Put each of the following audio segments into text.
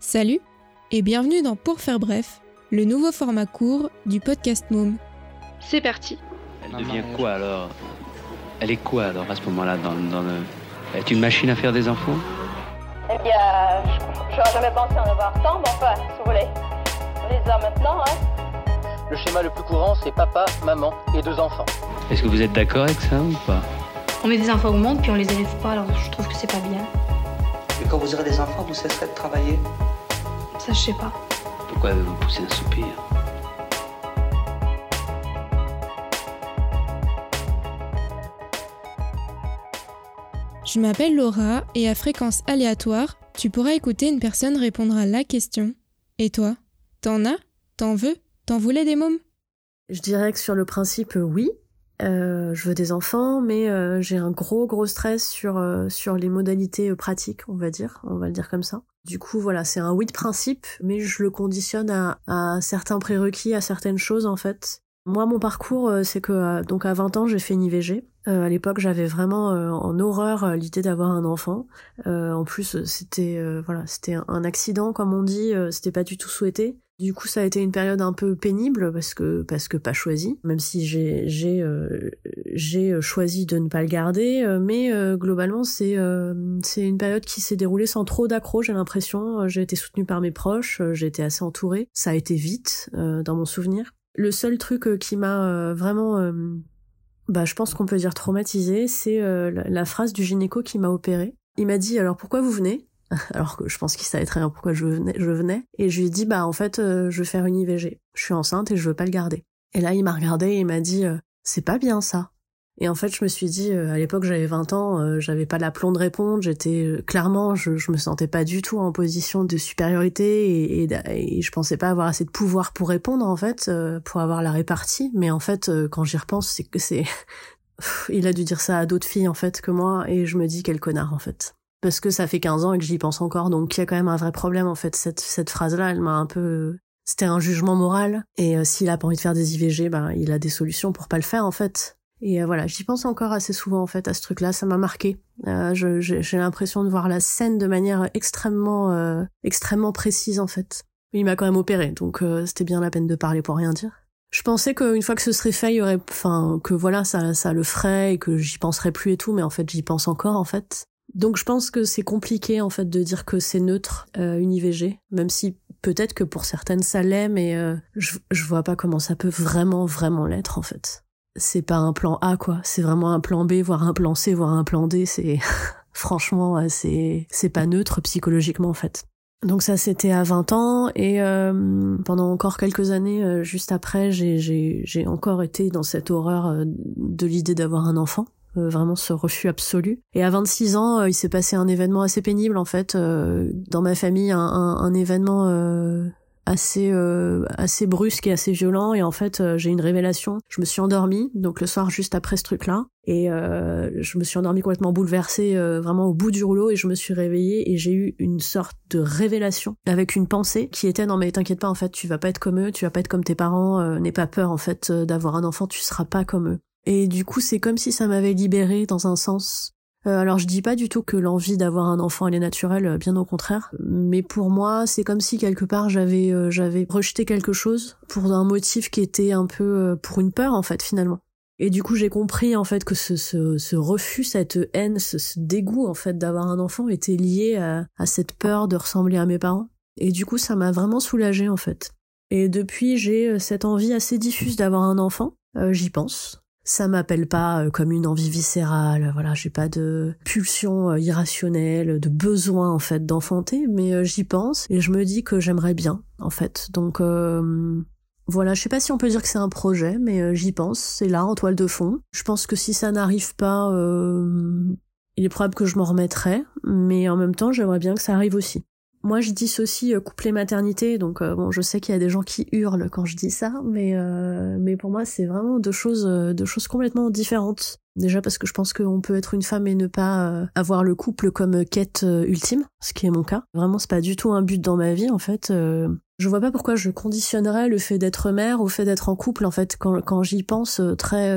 Salut et bienvenue dans Pour faire bref, le nouveau format court du podcast Môme. C'est parti. Elle devient quoi alors? Elle est quoi alors à ce moment-là dans, dans le... Elle est une machine à faire des enfants Eh bien, je- j'aurais jamais pensé en avoir tant, mais enfin, si vous voulez. On les a maintenant, hein. Le schéma le plus courant, c'est papa, maman et deux enfants. Est-ce que vous êtes d'accord avec ça ou pas? On met des enfants au monde puis on les élève pas, alors je trouve que c'est pas bien. Et quand vous aurez des enfants, vous cesserez de travailler? Ça, je sais pas. Pourquoi vous poussez un soupir Je m'appelle Laura et à fréquence aléatoire, tu pourras écouter une personne répondre à la question. Et toi? T'en as? T'en veux? T'en voulais des mômes? Je dirais que sur le principe, euh, oui. Euh, je veux des enfants, mais euh, j'ai un gros gros stress sur euh, sur les modalités pratiques, on va dire, on va le dire comme ça. Du coup, voilà, c'est un oui de principe, mais je le conditionne à, à certains prérequis, à certaines choses en fait. Moi, mon parcours, euh, c'est que euh, donc à 20 ans, j'ai fait une IVG. Euh, à l'époque, j'avais vraiment euh, en horreur euh, l'idée d'avoir un enfant. En plus, c'était voilà, c'était un- accident, comme on dit. c'était pas du tout souhaité. Du coup, ça a été une période un peu pénible parce que parce que pas choisi. Même si j'ai j'ai euh, j'ai choisi de ne pas le garder, euh, mais euh, globalement, c'est euh, c'est une période qui s'est déroulée sans trop d'accrocs. J'ai l'impression. Euh, J'ai été soutenue par mes proches. euh, J'ai été assez entourée. Ça a été vite euh, dans mon souvenir. Le seul truc euh, qui m'a euh, vraiment euh, bah, je pense qu'on peut dire traumatisé, c'est euh, la phrase du gynéco qui m'a opéré. Il m'a dit alors pourquoi vous venez? Alors que je pense qu'il savait très bien pourquoi je venais. Et je lui ai dit bah en fait euh, je veux faire une IVG. Je suis enceinte et je veux pas le garder. Et là il m'a regardé et il m'a dit euh, c'est pas bien ça. Et en fait je me suis dit euh, à l'époque j'avais 20 ans, j'avais pas l'aplomb de répondre. J'étais clairement je, je me sentais pas du tout en position de supériorité et, et, je pensais pas avoir assez de pouvoir pour répondre en fait pour avoir la répartie. Mais en fait quand j'y repense c'est que c'est il a dû dire ça à d'autres filles en fait que moi et je me dis quel connard en fait parce que ça fait 15 ans et que j'y pense encore donc il y a quand même un vrai problème en fait. Cette cette phrase là elle m'a un peu c'était un jugement moral. Et euh, s'il a pas envie de faire des IVG ben il a des solutions pour pas le faire en fait. Et euh, voilà j'y pense encore assez souvent en fait à ce truc là ça m'a marqué. Euh, j'ai l'impression de voir la scène de manière extrêmement euh, extrêmement précise en fait. Il m'a quand même opéré donc euh, c'était bien la peine de parler pour rien dire. Je pensais qu'une fois que ce serait fait, il y aurait, enfin, que voilà, ça, ça le ferait et que j'y penserais plus et tout, mais en fait, j'y pense encore, en fait. Donc, je pense que c'est compliqué, en fait, de dire que c'est neutre, euh, une IVG, même si peut-être que pour certaines ça l'est, mais euh, je, je vois pas comment ça peut vraiment, vraiment l'être, en fait. C'est pas un plan A, quoi. C'est vraiment un plan B, voire un plan C, voire un plan D. C'est, franchement, euh, c'est, c'est pas neutre psychologiquement, en fait. Donc ça c'était à 20 ans et euh, pendant encore quelques années euh, juste après j'ai j'ai encore été dans cette horreur euh, de l'idée d'avoir un enfant euh, vraiment ce refus absolu. Et à 26 ans euh, il s'est passé un événement assez pénible en fait. Euh, dans ma famille un, un, un événement euh, assez euh, assez brusque et assez violent. Et en fait j'ai une révélation. Je me suis endormie donc le soir juste après ce truc là et je me suis endormie complètement bouleversée vraiment au bout du rouleau. Et je me suis réveillée et j'ai eu une sorte de révélation avec une pensée qui était non mais t'inquiète pas en fait tu vas pas être comme eux tu vas pas être comme tes parents n'aie pas peur en fait d'avoir un enfant tu seras pas comme eux et du coup c'est comme si ça m'avait libérée dans un sens euh, alors je dis pas du tout que l'envie d'avoir un enfant elle est naturelle, euh, bien au contraire. Mais pour moi, c'est comme si quelque part j'avais euh, j'avais rejeté quelque chose pour un motif qui était un peu euh, pour une peur en fait finalement. Et du coup j'ai compris en fait que ce, ce, ce refus, cette haine, ce, dégoût en fait d'avoir un enfant était lié à, à cette peur de ressembler à mes parents. Et du coup ça m'a vraiment soulagée en fait. Et depuis j'ai euh, cette envie assez diffuse d'avoir un enfant. Euh, J'y pense. Ça m'appelle pas euh, comme une envie viscérale, voilà, j'ai pas de pulsion euh, irrationnelle, de besoin en fait d'enfanter, mais euh, j'y pense et je me dis que j'aimerais bien en fait. Donc euh, voilà, je sais pas si on peut dire que c'est un projet, mais j'y pense, c'est là en toile de fond. Je pense que si ça n'arrive pas, euh, il est probable que je m'en remettrai, mais en même temps j'aimerais bien que ça arrive aussi. Moi, je dissocie euh, couple et maternité, donc euh, bon, je sais qu'il y a des gens qui hurlent quand je dis ça, mais euh, mais pour moi, c'est vraiment deux choses, euh, deux choses complètement différentes. Déjà parce que je pense qu'on peut être une femme et ne pas euh, avoir le couple comme quête ultime, ce qui est mon cas. Vraiment, c'est pas du tout un but dans ma vie, en fait. Je vois pas pourquoi je conditionnerais le fait d'être mère au fait d'être en couple. En fait, quand, quand j'y pense très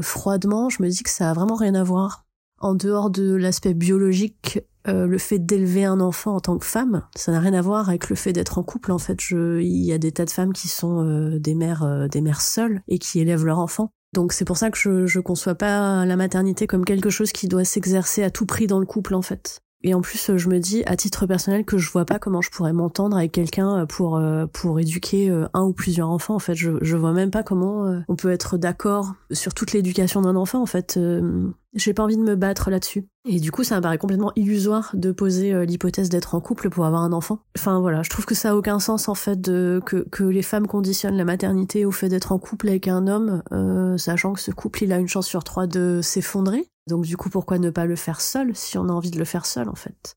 froidement, je me dis que ça a vraiment rien à voir. En dehors de l'aspect biologique, euh, le fait d'élever un enfant en tant que femme, ça n'a rien à voir avec le fait d'être en couple. En fait, il y a des tas de femmes qui sont euh, des mères, euh, des mères seules et qui élèvent leur enfant. Donc c'est pour ça que je, je conçois pas la maternité comme quelque chose qui doit s'exercer à tout prix dans le couple en fait. Et en plus, je me dis à titre personnel que je vois pas comment je pourrais m'entendre avec quelqu'un pour pour éduquer un ou plusieurs enfants. En fait, je je vois même pas comment on peut être d'accord sur toute l'éducation d'un enfant. En fait, j'ai pas envie de me battre là-dessus. Et du coup, ça me paraît complètement illusoire de poser euh, l'hypothèse d'être en couple pour avoir un enfant. Enfin voilà, je trouve que ça a aucun sens en fait de que, que les femmes conditionnent la maternité au fait d'être en couple avec un homme, euh, sachant que ce couple il a une chance sur trois de s'effondrer. Donc du coup, pourquoi ne pas le faire seul si on a envie de le faire seul en fait?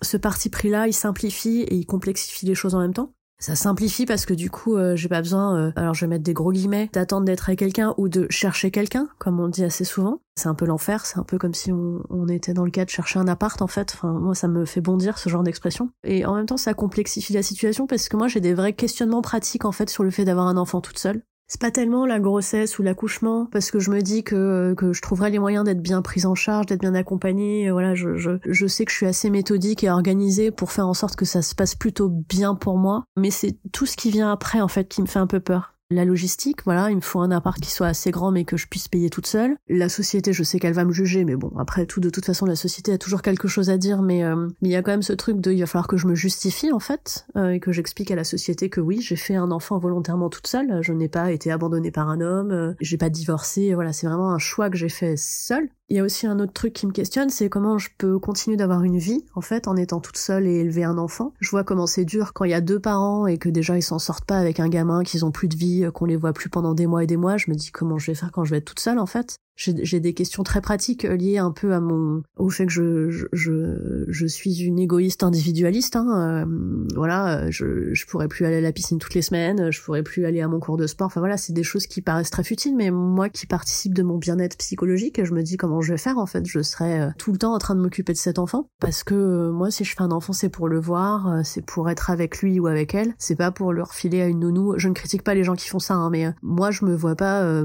Ce parti pris-là, il simplifie et il complexifie les choses en même temps. Ça simplifie parce que du coup, euh, j'ai pas besoin, euh, alors je vais mettre des gros guillemets, d'attendre d'être avec quelqu'un ou de chercher quelqu'un, comme on dit assez souvent. C'est un peu l'enfer, c'est un peu comme si on, on, était dans le cas de chercher un appart en fait. Enfin, moi, ça me fait bondir ce genre d'expression. Et en même temps, ça complexifie la situation parce que moi, j'ai des vrais questionnements pratiques en fait sur le fait d'avoir un enfant toute seule c'est pas tellement la grossesse ou l'accouchement parce que je me dis que que je trouverai les moyens d'être bien prise en charge, d'être bien accompagnée. Voilà, je, je je sais que je suis assez méthodique et organisée pour faire en sorte que ça se passe plutôt bien pour moi. Mais c'est tout ce qui vient après en fait qui me fait un peu peur la logistique, voilà, il me faut un appart qui soit assez grand mais que je puisse payer toute seule. La société, je sais qu'elle va me juger, mais bon, après tout, de toute façon, la société a toujours quelque chose à dire, mais euh, il y a quand même ce truc de, il va falloir que je me justifie en fait euh, et que j'explique à la société que oui, j'ai fait un enfant volontairement toute seule, je n'ai pas été abandonnée par un homme, euh, j'ai pas divorcé, voilà, c'est vraiment un choix que j'ai fait seule. Il y a aussi un autre truc qui me questionne, c'est comment je peux continuer d'avoir une vie, en fait, en étant toute seule et élever un enfant. Je vois comment c'est dur quand il y a deux parents et que déjà ils s'en sortent pas avec un gamin, qu'ils ont plus de vie, qu'on les voit plus pendant des mois et des mois. Je me dis comment je vais faire quand je vais être toute seule, en fait j'ai des questions très pratiques euh, liées un peu à mon au fait que je je je, suis une égoïste individualiste hein, euh, voilà je je pourrais plus aller à la piscine toutes les semaines je pourrais plus aller à mon cours de sport enfin voilà c'est des choses qui paraissent très futiles mais moi qui participe de mon bien-être psychologique je me dis comment je vais faire en fait je serai euh, tout le temps en train de m'occuper de cet enfant parce que moi si je fais un enfant c'est pour le voir c'est pour être avec lui ou avec elle c'est pas pour le refiler à une nounou je ne critique pas les gens qui font ça hein, mais moi je me vois pas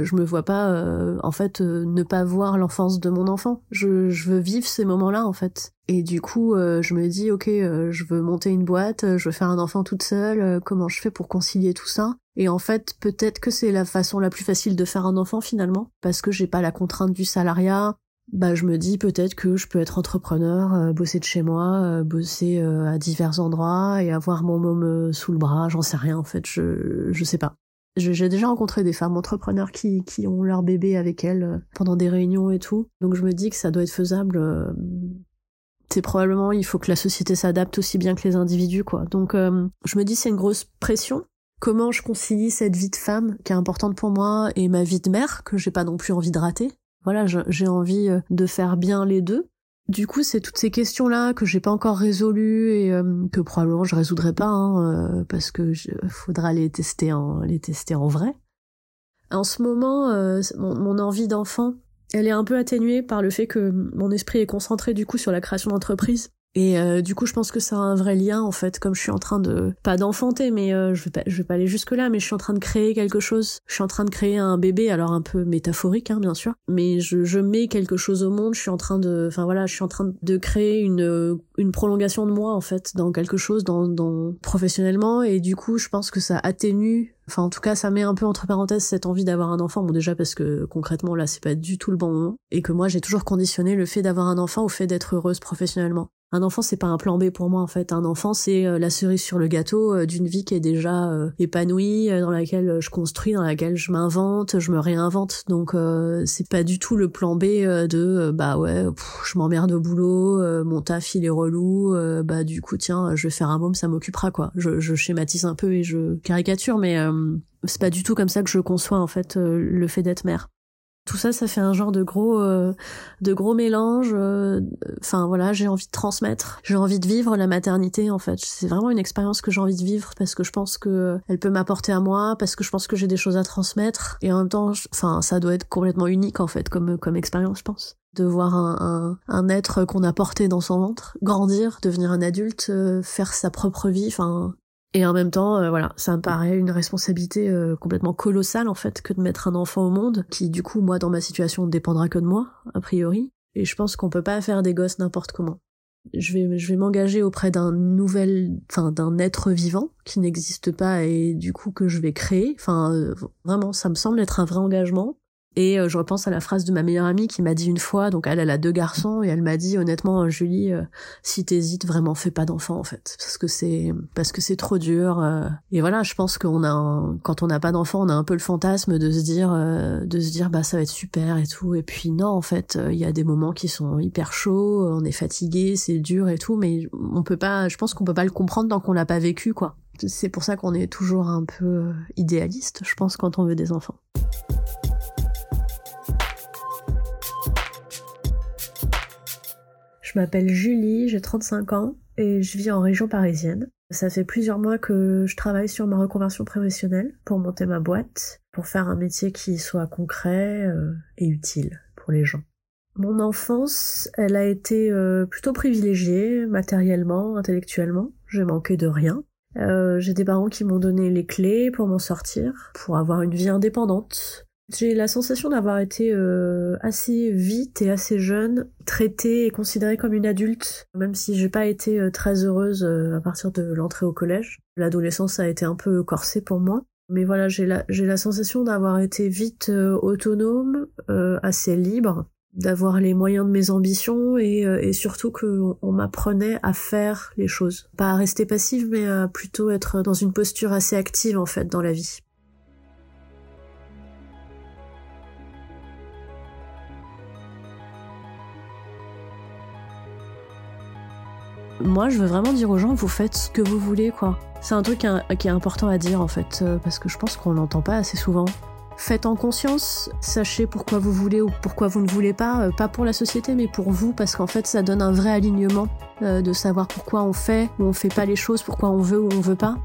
je me vois pas en fait euh, ne pas voir l'enfance de mon enfant. Je, je veux vivre ces moments-là en fait. Et du coup, euh, je me dis ok, euh, je veux monter une boîte, je veux faire un enfant toute seule. comment je fais pour concilier tout ça? Et en fait, peut-être que c'est la façon la plus facile de faire un enfant finalement, parce que j'ai pas la contrainte du salariat. Bah, je me dis peut-être que je peux être entrepreneur, bosser de chez moi, bosser à divers endroits et avoir mon môme sous le bras. J'en sais rien en fait, je je sais pas. J'ai déjà rencontré des femmes entrepreneurs qui, qui ont leur bébé avec elles euh, pendant des réunions et tout. Donc je me dis que ça doit être faisable. Euh, c'est probablement, il faut que la société s'adapte aussi bien que les individus, quoi. Donc euh, je me dis c'est une grosse pression. Comment je concilie cette vie de femme qui est importante pour moi et ma vie de mère que j'ai pas non plus envie de rater? Voilà, j'ai envie de faire bien les deux. Du coup, c'est toutes ces questions-là que j'ai pas encore résolues et euh, que probablement je résoudrai pas, hein, euh, parce que je, faudra les tester en les tester en vrai. En ce moment, euh, mon, mon, envie d'enfant, elle est un peu atténuée par le fait que mon esprit est concentré du coup sur la création d'entreprise et euh, du coup, je pense que ça a un vrai lien en fait, comme je suis en train de pas d'enfanter, mais euh, je vais pas, je vais pas aller jusque là, mais je suis en train de créer quelque chose. Je suis en train de créer un bébé, alors un peu métaphorique, hein, bien sûr, mais je, je mets quelque chose au monde. Je suis en train de, enfin voilà, je suis en train de créer une une prolongation de moi en fait dans quelque chose, dans, dans professionnellement, et du coup, je pense que ça atténue Enfin, en tout cas, ça met un peu entre parenthèses cette envie d'avoir un enfant. Bon, déjà parce que concrètement, là, c'est pas du tout le bon moment. Et que moi, j'ai toujours conditionné le fait d'avoir un enfant au fait d'être heureuse professionnellement un enfant c'est pas un plan B pour moi en fait. Un enfant c'est euh, la cerise sur le gâteau euh, d'une vie qui est déjà euh, épanouie, dans laquelle je construis, dans laquelle je m'invente, je me réinvente. Donc c'est pas du tout le plan B de bah ouais, je m'emmerde au boulot, mon taf il est relou, bah du coup tiens je vais faire un môme, ça m'occupera quoi. Je, je, schématise un peu et je caricature, mais c'est pas du tout comme ça que je conçois en fait le fait d'être mère tout ça ça fait un genre de gros euh, de gros mélange euh, enfin voilà j'ai envie de transmettre. J'ai envie de vivre la maternité en fait. C'est vraiment une expérience que j'ai envie de vivre parce que je pense que elle peut m'apporter à moi parce que je pense que j'ai des choses à transmettre. Et en même temps enfin ça doit être complètement unique en fait comme comme expérience je pense. De voir un, un, un être qu'on a porté dans son ventre grandir devenir un adulte euh, faire sa propre vie enfin et en même temps, euh, voilà, ça me paraît une responsabilité euh, complètement colossale en fait que de mettre un enfant au monde, qui du coup, moi, dans ma situation, ne dépendra que de moi, a priori. Et je pense qu'on peut pas faire des gosses n'importe comment. Je vais, je vais m'engager auprès d'un nouvel, enfin, d'un être vivant qui n'existe pas et du coup que je vais créer. Enfin, euh, vraiment, ça me semble être un vrai engagement. Et euh, je repense à la phrase de ma meilleure amie qui m'a dit une fois, donc elle, elle a deux garçons, et elle m'a dit honnêtement, Julie, euh, si t'hésites, vraiment fais pas d'enfant en fait, parce que c'est parce que c'est trop dur. Euh. et voilà, je pense qu'on a, un, quand on n'a pas d'enfant, on a un peu le fantasme de se dire, de se dire bah ça va être super et tout. Et puis non, en fait, il y a des moments qui sont hyper chauds, on est fatigué, c'est dur et tout, mais on peut pas, je pense qu'on peut pas le comprendre tant qu'on l'a pas vécu quoi. C'est pour ça qu'on est toujours un peu idéaliste, je pense, quand on veut des enfants. Je m'appelle Julie, j'ai 35 ans et je vis en région parisienne. Ça fait plusieurs mois que je travaille sur ma reconversion professionnelle pour monter ma boîte, pour faire un métier qui soit concret euh, et utile pour les gens. Mon enfance, elle a été euh, plutôt privilégiée matériellement, intellectuellement. J'ai manqué de rien. Euh, j'ai des parents qui m'ont donné les clés pour m'en sortir, pour avoir une vie indépendante, j'ai la sensation d'avoir été euh, assez vite et assez jeune traitée et considérée comme une adulte, même si j'ai pas été euh, très heureuse euh, à partir de l'entrée au collège. L'adolescence a été un peu corsée pour moi. Mais voilà, j'ai la, la sensation d'avoir été vite autonome, assez libre, d'avoir les moyens de mes ambitions et, et surtout qu'on on, m'apprenait à faire les choses. Pas à rester passive, mais à plutôt être dans une posture assez active en fait dans la vie. Moi, je veux vraiment dire aux gens, vous faites ce que vous voulez, quoi. C'est un truc qui est important à dire, en fait, euh, parce que je pense qu'on l'entend pas assez souvent. Faites en conscience, sachez pourquoi vous voulez ou pourquoi vous ne voulez pas, euh, pas pour la société, mais pour vous, parce qu'en fait, ça donne un vrai alignement euh, de savoir pourquoi on fait ou on fait pas les choses, pourquoi on veut ou on veut pas.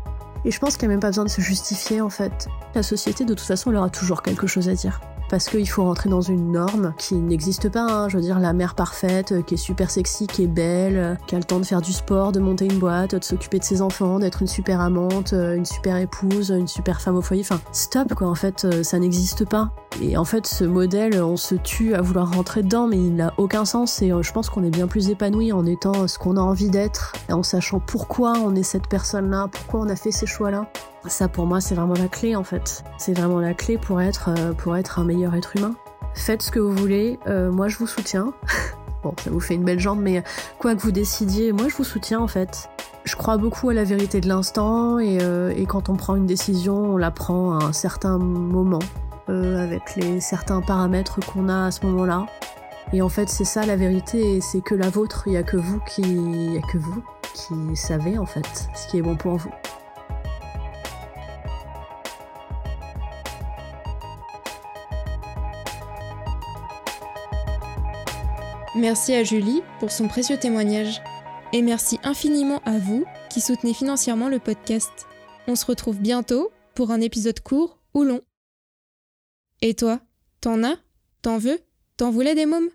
Et je pense qu'il n'y a même pas besoin de se justifier, en fait. La société, de toute façon, elle aura toujours quelque chose à dire parce qu'il faut rentrer dans une norme qui n'existe pas. Hein. Je veux dire, la mère parfaite, euh, qui est super sexy, qui est belle, euh, qui a le temps de faire du sport, de monter une boîte, de s'occuper de ses enfants, d'être une super amante, euh, une super épouse, une super femme au foyer. Enfin, stop quoi, en fait, ça n'existe pas. Et en fait, ce modèle, on se tue à vouloir rentrer dedans, mais il n'a aucun sens. Et je pense qu'on est bien plus épanoui en étant ce qu'on a envie d'être, en sachant pourquoi on est cette personne-là, pourquoi on a fait ces choix-là. Ça pour moi c'est vraiment la clé en fait. C'est vraiment la clé pour être, euh, pour être un meilleur être humain. Faites ce que vous voulez, euh, moi je vous soutiens. bon, ça vous fait une belle jambe, mais quoi que vous décidiez, moi je vous soutiens en fait. Je crois beaucoup à la vérité de l'instant et, euh, quand on prend une décision, on la prend à un certain moment, avec les certains paramètres qu'on a à ce moment-là. Et en fait, c'est ça la vérité, c'est que la vôtre. Il y a que vous qui, y a que vous qui savez en fait ce qui est bon pour vous. Merci à Julie pour son précieux témoignage. Et merci infiniment à vous qui soutenez financièrement le podcast. On se retrouve bientôt pour un épisode court ou long. Et toi, t'en as? T'en veux? T'en voulais des mômes?